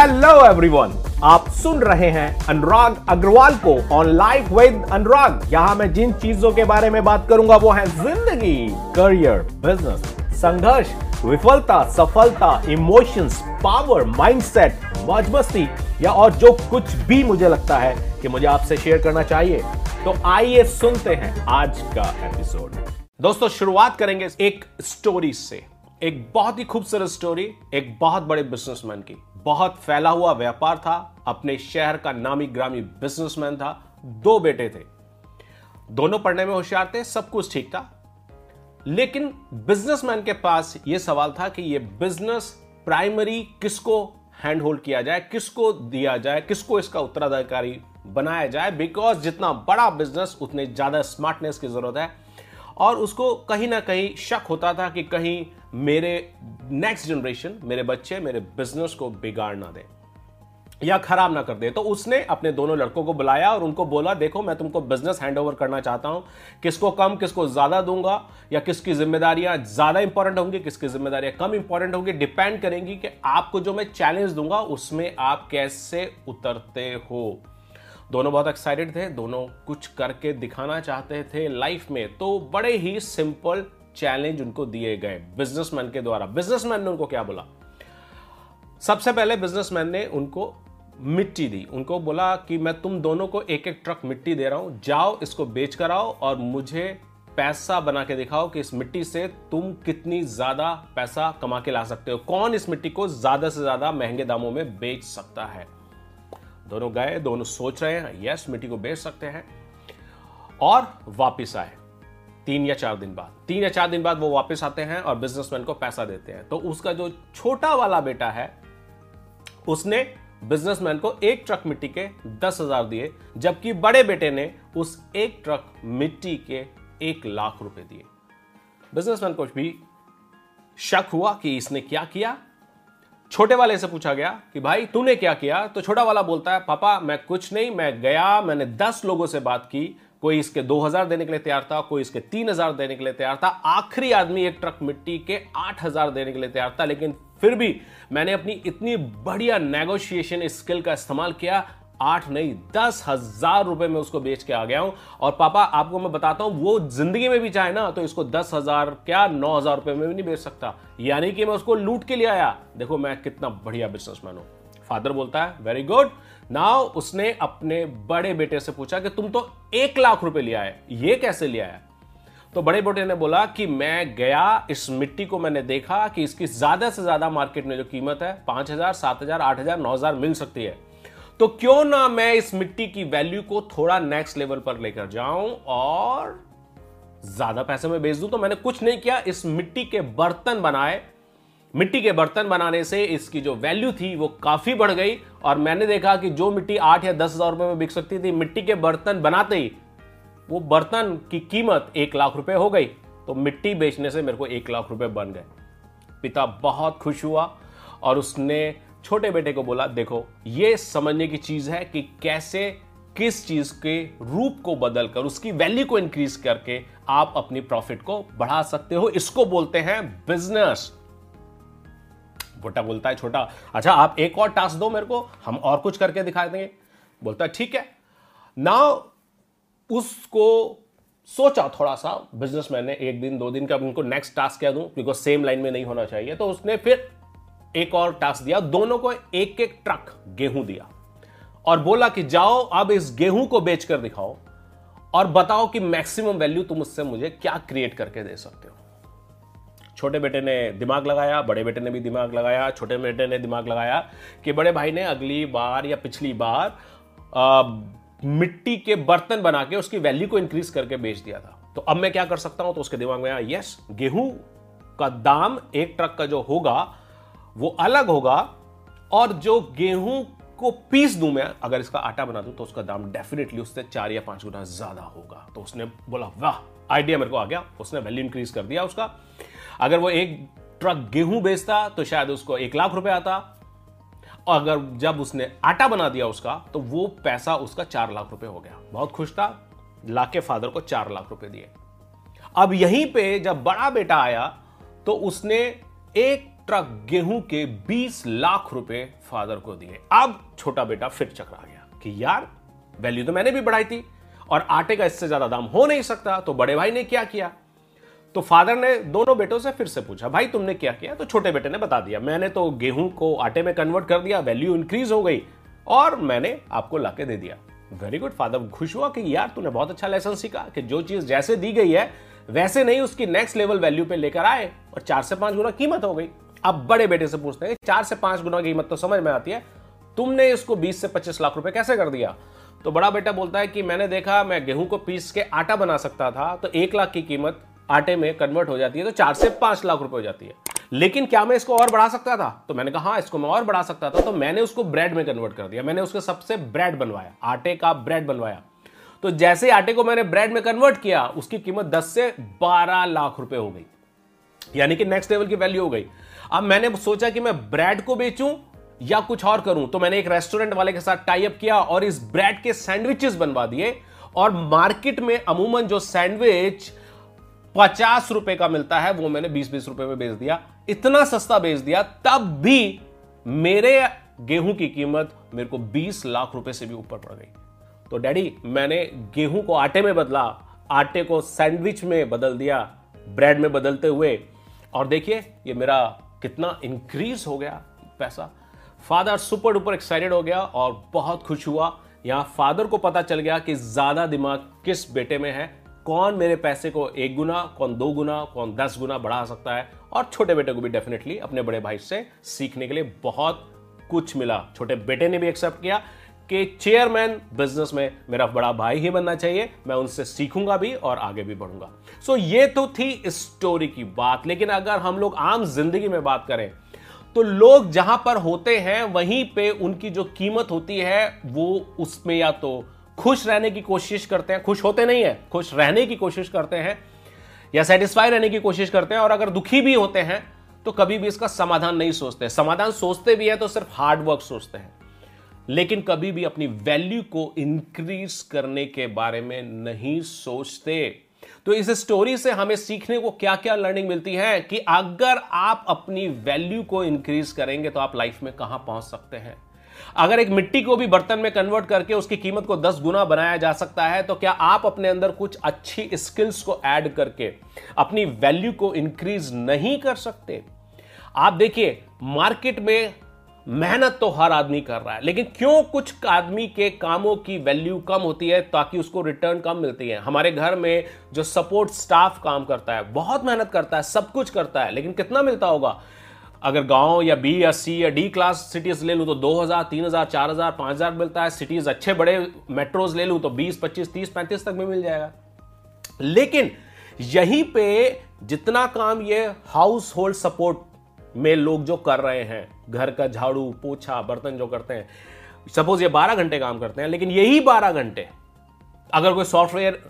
Hello everyone आप सुन रहे हैं अनुराग अग्रवाल को ऑन लाइफ विद अनुराग। यहाँ मैं जिन चीज़ों के बारे में बात करूँगा, वो है ज़िंदगी करियर बिज़नेस संघर्ष, विफलता, सफलता इमोशंस पावर माइंडसेट मौज मस्ती या और जो कुछ भी मुझे लगता है कि मुझे आपसे शेयर करना चाहिए। तो आइए सुनते हैं आज का एपिसोड दोस्तों, शुरुआत करेंगे एक स्टोरी से। एक बहुत ही खूबसूरत स्टोरी एक बहुत बड़े बिजनेसमैन की। बहुत फैला हुआ व्यापार था, अपने शहर का नामी ग्रामी बिजनेसमैन था, दो बेटे थे। दोनों पढ़ने में होशियार थे, सब कुछ ठीक था। लेकिन बिजनेसमैन के पास यह सवाल था कि यह बिज़नेस प्राइमरी किसको हैंड होल्ड किया जाए, किसको दिया जाए, किसको इसका उत्तराधिकारी बनाया जाए बिकॉज़ जितना बड़ा बिज़नेस उतने ज़्यादा स्मार्टनेस की ज़रूरत है। और उसको कहीं ना कहीं शक होता था कि कहीं मेरे नेक्स्ट जनरेशन मेरे बच्चे, मेरे बिज़नेस को बिगाड़ ना दे। या खराब ना कर दे। तो उसने अपने दोनों लड़कों को बुलाया और उनको बोला, देखो, मैं तुमको बिज़नेस हैंड ओवर करना चाहता हूँ। किसको कम, किसको ज़्यादा दूँगा, या किसकी जिम्मेदारियाँ ज़्यादा इंपॉर्टेंट होंगी, किसकी जिम्मेदारियाँ कम इंपॉर्टेंट होंगी डिपेंड करेंगी कि आपको जो मैं चैलेंज दूँगा, उसमें आप कैसे उतरते हो? दोनों बहुत एक्साइटेड थे, दोनों कुछ करके दिखाना चाहते थे लाइफ में। तो बड़े ही सिंपल चैलेंज उनको दिए गए बिजनेसमैन के द्वारा। बिजनेसमैन ने उनको क्या बोला? सबसे पहले बिजनेसमैन ने उनको मिट्टी दी। उनको बोला कि मैं तुम दोनों को एक एक ट्रक मिट्टी दे रहा हूँ। जाओ, इसको बेच कर आओ और मुझे पैसा बना के दिखाओ कि इस मिट्टी से तुम कितनी ज़्यादा पैसा कमा के ला सकते हो। कौन इस मिट्टी को ज़्यादा से ज़्यादा महँगे दामों में बेच सकता है? दोनों गए, दोनों सोच रहे हैं यस मिट्टी को बेच सकते हैं। और वापिस आए। तीन या चार दिन बाद। तीन या चार दिन बाद वो वापस आते हैं और बिजनेसमैन को पैसा देते हैं। तो उसका जो छोटा वाला बेटा है, उसने बिजनेसमैन को एक ट्रक मिट्टी के दस हज़ार दिए, जबकि बड़े बेटे ने उस एक ट्रक मिट्टी के एक लाख रुपए दिए। बिजनेसमैन को भी शक हुआ कि इसने क्या किया। छोटे वाले से पूछा गया कि भाई, तूने क्या किया? तो छोटा वाला बोलता है, पापा, मैं कुछ नहीं, मैं गया, मैंने दस लोगों से बात की कोई इसके 2000 देने के लिए तैयार था, कोई इसके 3000 देने के लिए तैयार था। आखिरी आदमी एक ट्रक मिट्टी के 8000 देने के लिए तैयार था, लेकिन फिर भी मैंने अपनी इतनी बढ़िया नेगोशिएशन स्किल का इस्तेमाल किया, आठ नहीं, दस हज़ार रुपए में उसको बेच के आ गया हूँ। और पापा, आपको मैं बताता हूँ, वो ज़िंदगी में भी चाहे ना तो इसको दस हज़ार क्या नौ हज़ार रुपए में भी नहीं बेच सकता। यानी कि मैं उसको लूट के लिए आया। देखो मैं कितना बढ़िया बिजनेसमैन हूँ। फादर बोलता है वेरी गुड नाउ उसने अपने बड़े बेटे से पूछा कि तुम तो एक लाख रुपए लिया है ये कैसे लिया है तो बड़े बेटे ने बोला कि मैं गया, इस मिट्टी को मैंने देखा कि इसकी ज़्यादा से ज़्यादा मार्केट में जो कीमत है, पाँच हज़ार, सात हज़ार, आठ हज़ार, नौ हज़ार मिल सकती है। तो क्यों ना मैं इस मिट्टी की वैल्यू को थोड़ा नेक्स्ट लेवल पर लेकर जाऊँ और ज़्यादा पैसे में बेच दूँ? तो मैंने कुछ नहीं किया, इस मिट्टी के बर्तन बनाए मिट्टी के बर्तन बनाने से इसकी जो वैल्यू थी वो काफ़ी बढ़ गई और मैंने देखा कि जो मिट्टी आठ या दस हज़ार रुपए में बिक सकती थी, मिट्टी के बर्तन बनाते ही वो बर्तन की कीमत एक लाख रुपए हो गई। तो मिट्टी बेचने से मेरे को एक लाख रुपए बन गए। पिता बहुत खुश हुआ और उसने छोटे बेटे को बोला, देखो, ये समझने की चीज़ है कि कैसे, किस चीज़ के रूप को बदलकर, उसकी वैल्यू को इंक्रीज करके आप अपनी प्रॉफिट को बढ़ा सकते हो। इसको बोलते हैं बिज़नेस बोटा बोलता है छोटा। अच्छा आप एक और टास्क दो मेरे को, हम और कुछ करके दिखा देंगे। बोलता है, ठीक है। ना उसको सोचा थोड़ा सा बिजनेसमैन ने एक दिन, दो दिन का उनको नेक्स्ट टास्क क्या दूँ? बिकॉज़ सेम लाइन में नहीं होना चाहिए। तो उसने फिर एक और टास्क दिया। दोनों को एक एक ट्रक गेहूँ दिया। और बोला कि, जाओ, अब इस गेहूँ को बेचकर दिखाओ और बताओ कि मैक्सिमम वैल्यू तुम उससे मुझे क्या क्रिएट करके दे सकते हो? छोटे बेटे ने दिमाग लगाया बड़े बेटे ने भी दिमाग लगाया छोटे बेटे ने दिमाग लगाया कि बड़े भाई ने अगली बार या पिछली बार आ, मिट्टी के बर्तन बना के उसकी वैल्यू को इंक्रीज करके बेच दिया था। तो अब मैं क्या कर सकता हूँ? तो उसके दिमाग में आया यस गेहूँ का दाम एक ट्रक का जो होगा वो अलग होगा और जो गेहूँ को पीस दूँ मैं अगर इसका आटा बना दूँ तो उसका दाम डेफिनेटली उससे चार या पाँच गुना ज़्यादा होगा। तो उसने बोला वाह आइडिया मेरे को आ गया। उसने वैल्यू इंक्रीज कर दिया उसका। अगर वो एक ट्रक गेहूँ बेचता तो शायद उसको एक लाख रुपए आता। और अगर जब उसने आटा बना दिया उसका तो वो पैसा उसका चार लाख रुपए हो गया। बहुत खुश था। लाके फादर को चार लाख रुपए दिए। अब यहीं पे जब बड़ा बेटा आया तो उसने एक ट्रक गेहूँ के 20 लाख रुपए फादर को दिए। अब छोटा बेटा फिर चकरा गया कि यार वैल्यू तो मैंने भी बढ़ाई थी और आटे का इससे ज़्यादा दाम हो नहीं सकता तो बड़े भाई ने क्या किया? तो फादर ने दोनों बेटों से फिर से पूछा, भाई, तुमने क्या किया? तो छोटे बेटे ने बता दिया, मैंने तो गेहूँ को आटे में कन्वर्ट कर दिया वैल्यू इंक्रीज हो गई और मैंने आपको लाके दे दिया। वेरी गुड फादर खुश हुआ कि यार, तूने बहुत अच्छा लेसन सीखा कि जो चीज़ जैसे दी गई है, वैसे नहीं उसकी नेक्स्ट लेवल वैल्यू पे लेकर आए और चार से पाँच गुना कीमत हो गई। अब बड़े बेटे से पूछते हैं, चार से पाँच गुना कीमत तो समझ में आती है, तुमने इसको बीस से पच्चीस लाख रुपए कैसे कर दिया? तो बड़ा बेटा बोलता है कि, मैंने देखा, मैं गेहूँ को पीस के आटा बना सकता था तो एक लाख की कीमत आटे में कन्वर्ट हो जाती है तो चार से पाँच लाख रुपए हो जाती है। लेकिन क्या मैं इसको और बढ़ा सकता था? तो मैंने कहा हाँ इसको मैं और बढ़ा सकता था तो मैंने उसको ब्रेड में कन्वर्ट कर दिया। मैंने उसके सबसे ब्रेड बनवाया, आटे का ब्रेड बनवाया। तो जैसे आटे को मैंने ब्रेड में कन्वर्ट किया, उसकी कीमत 10 से 12 लाख रुपए हो गई। यानी कि नेक्स्ट लेवल की वैल्यू हो गई। अब मैंने सोचा कि मैं ब्रेड को बेचूं या कुछ और करूँ तो मैंने एक रेस्टोरेंट वाले के साथ टाई अप किया और इस ब्रेड के सैंडविचेस बनवा दिए। और मार्केट में अमूमन जो सैंडविच पचास रुपए का मिलता है, वो मैंने बीस बीस रुपए में बेच दिया। इतना सस्ता बेच दिया, तब भी मेरे गेहूँ की कीमत मेरे को बीस लाख रुपए से भी ऊपर पड़ गई। तो डैडी, मैंने गेहूँ को आटे में बदला, आटे को सैंडविच में बदल दिया, ब्रेड में बदलते हुए। और देखिए, ये मेरा कितना इंक्रीज हो गया पैसा। फादर सुपर डुपर एक्साइटेड हो गया और बहुत खुश हुआ। यहाँ फादर को पता चल गया कि ज़्यादा दिमाग किस बेटे में है। कौन मेरे पैसे को एक गुना कौन दो गुना कौन दस गुना बढ़ा सकता है? और छोटे बेटे को भी डेफिनेटली अपने बड़े भाई से सीखने के लिए बहुत कुछ मिला। छोटे बेटे ने भी एक्सेप्ट किया कि चेयरमैन बिज़नेस में मेरा बड़ा भाई ही बनना चाहिए। मैं उनसे सीखूँगा भी और आगे भी बढ़ूँगा। सो so, ये तो थी स्टोरी की बात। लेकिन अगर हम लोग आम ज़िंदगी में बात करें तो लोग जहाँ पर होते हैं वहीं पे उनकी जो कीमत होती है वो उसमें या तो खुश रहने की कोशिश करते हैं। खुश होते नहीं है, खुश रहने की कोशिश करते हैं या सेटिस्फाई रहने की कोशिश करते हैं। और अगर दुखी भी होते हैं तो कभी भी इसका समाधान नहीं सोचते। समाधान सोचते भी है तो सिर्फ़ हार्ड वर्क सोचते हैं। लेकिन कभी भी अपनी वैल्यू को इंक्रीज करने के बारे में नहीं सोचते। तो इस स्टोरी से हमें सीखने को क्या क्या लर्निंग मिलती है कि अगर आप अपनी वैल्यू को इंक्रीज करेंगे तो आप लाइफ में कहाँ पहुँच सकते हैं? अगर एक मिट्टी को भी बर्तन में कन्वर्ट करके उसकी कीमत को 10 गुना बनाया जा सकता है तो क्या आप अपने अंदर कुछ अच्छी स्किल्स को ऐड करके अपनी वैल्यू को इंक्रीज नहीं कर सकते? आप देखिए मार्केट में मेहनत तो हर आदमी कर रहा है, लेकिन क्यों कुछ आदमी के कामों की वैल्यू कम होती है ताकि उसको रिटर्न कम मिलती है? हमारे घर में जो सपोर्ट स्टाफ काम करता है, बहुत मेहनत करता है, सब कुछ करता है, लेकिन कितना मिलता होगा? अगर गाँव या बी या सी या डी क्लास सिटीज़ ले लूँ तो 2000, 3000, 4000, 5000 मिलता है। सिटीज़ अच्छे बड़े मेट्रोज ले लूँ तो 20, 25, 30, 35 तक में मिल जाएगा। लेकिन यहीं पे जितना काम ये हाउस होल्ड सपोर्ट में लोग जो कर रहे हैं घर का झाड़ू पोछा बर्तन जो करते हैं सपोज़ ये 12 घंटे काम करते हैं लेकिन यही 12 घंटे अगर कोई सॉफ्टवेयर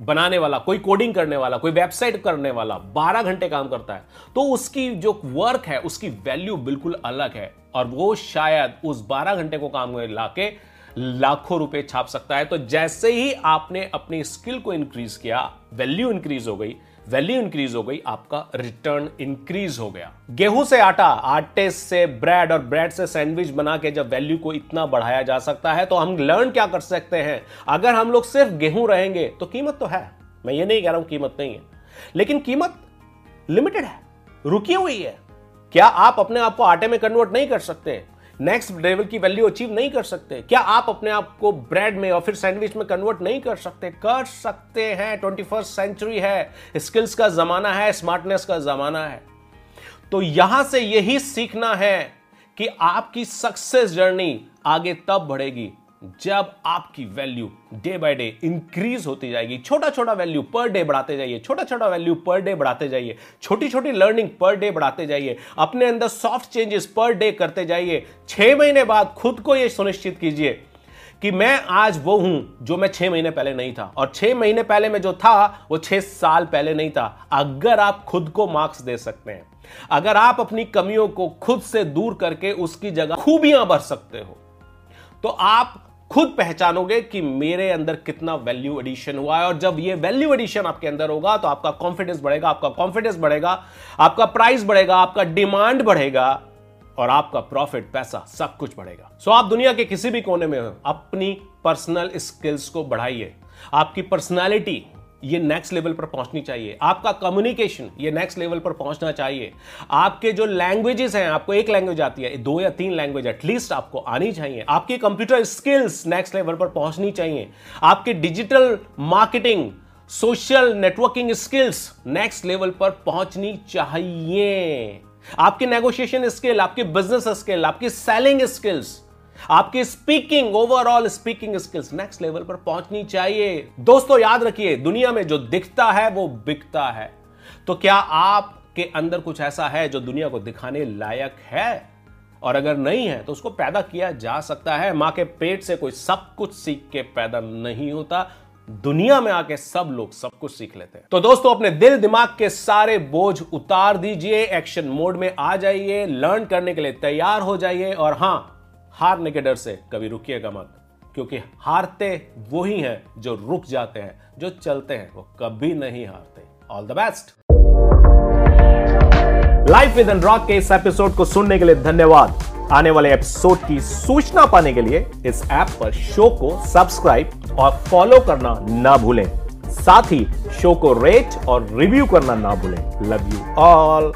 बनाने वाला, कोई कोडिंग करने वाला, कोई वेबसाइट करने वाला 12 घंटे काम करता है तो उसकी जो वर्क है, उसकी वैल्यू बिल्कुल अलग है। और वो शायद उस 12 घंटे को काम में लाके लाखों रुपए छाप सकता है। तो जैसे ही आपने अपनी स्किल को इंक्रीज किया वैल्यू इंक्रीज हो गई वैल्यू इंक्रीज हो गई, आपका रिटर्न इंक्रीज हो गया। गेहूँ से आटा, आटे से ब्रेड और ब्रेड से सैंडविच बना के जब वैल्यू को इतना बढ़ाया जा सकता है तो हम लर्न क्या कर सकते हैं? अगर हम लोग सिर्फ़ गेहूँ रहेंगे तो कीमत तो है। मैं ये नहीं कह रहा हूँ कीमत नहीं है। लेकिन कीमत लिमिटेड है, रुकी हुई है। क्या आप अपने आप को आटे में कन्वर्ट नहीं कर सकते? नेक्स्ट लेवल की वैल्यू अचीव नहीं कर सकते। क्या आप अपने आप को ब्रेड में और फिर सैंडविच में कन्वर्ट नहीं कर सकते? कर सकते हैं। ट्वेंटी फ़र्स्ट सेंचुरी है। स्किल्स का जमाना है स्मार्टनेस का जमाना है। तो यहाँ से यही सीखना है कि आपकी सक्सेस जर्नी आगे तब बढ़ेगी। जब आपकी value day by day increase होती जाएगी छोटा छोटा वैल्यू पर डे बढ़ाते जाइए छोटा छोटा वैल्यू पर डे बढ़ाते जाइए छोटी छोटी लर्निंग पर डे बढ़ाते जाइए, अपने अंदर सॉफ्ट चेंजेस पर डे करते जाइए, छह महीने बाद खुद को यह सुनिश्चित कीजिए कि मैं आज वो हूँ जो मैं छह महीने पहले नहीं था। और छह महीने पहले मैं जो था, वो छह साल पहले नहीं था। अगर आप खुद को मार्क्स दे सकते हैं, अगर आप अपनी कमियों को खुद से दूर करके उसकी जगह खूबियाँ भर सकते हो तो आप खुद पहचानोगे कि मेरे अंदर कितना वैल्यू एडिशन हुआ है, और जब ये वैल्यू एडिशन आपके अंदर होगा तो आपका कॉन्फिडेंस बढ़ेगा, आपका कॉन्फिडेंस बढ़ेगा, आपका प्राइस बढ़ेगा, आपका डिमांड बढ़ेगा, और आपका प्रॉफिट पैसा, सब कुछ बढ़ेगा। सो आप दुनिया के किसी भी कोने में हो, अपनी पर्सनल स्किल्स को बढ़ाइए। आपकी पर्सनालिटी ये नेक्स्ट लेवल पर पहुंचनी चाहिए। आपका कम्युनिकेशन ये नेक्स्ट लेवल पर पहुँचना चाहिए। आपके जो लैंग्वेजेस हैं, आपको एक लैंग्वेज आती है, दो या तीन लैंग्वेज एटलीस्ट आपको आनी चाहिए। आपकी कंप्यूटर स्किल्स नेक्स्ट लेवल पर पहुंचनी चाहिए। आपके digital marketing social networking skills next level पर पहुंचनी चाहिए। आपकी नेगोशिएशन स्किल आपकी बिज़नेस स्किल आपकी सेलिंग स्किल्स आपकी speaking overall speaking skills next level पर पहुंचनी चाहिए। दोस्तों, याद रखिए, दुनिया में जो दिखता है, वो बिकता है। तो क्या आपके अंदर कुछ ऐसा है जो दुनिया को दिखाने लायक है? और अगर नहीं है तो उसको पैदा किया जा सकता है। माँ के पेट से कोई सब कुछ सीख के पैदा नहीं होता। दुनिया में आके सब लोग सब कुछ सीख लेते हैं। तो दोस्तों, अपने दिल दिमाग के सारे बोझ उतार दीजिए। एक्शन मोड में आ जाइए। लर्न करने के लिए तैयार हो जाइए। और हाँ हारने के डर से कभी रुकिएगा मत, क्योंकि हारते वो ही हैं जो रुक जाते हैं, जो चलते हैं, वो कभी नहीं हारते। All the best life with rock के इस एपिसोड को सुनने के लिए धन्यवाद। आने वाले एपिसोड की सूचना पाने के लिए इस ऐप पर शो को सब्सक्राइब और फॉलो करना ना भूलें। साथ ही शो को रेट और रिव्यू करना ना भूलें। Love you all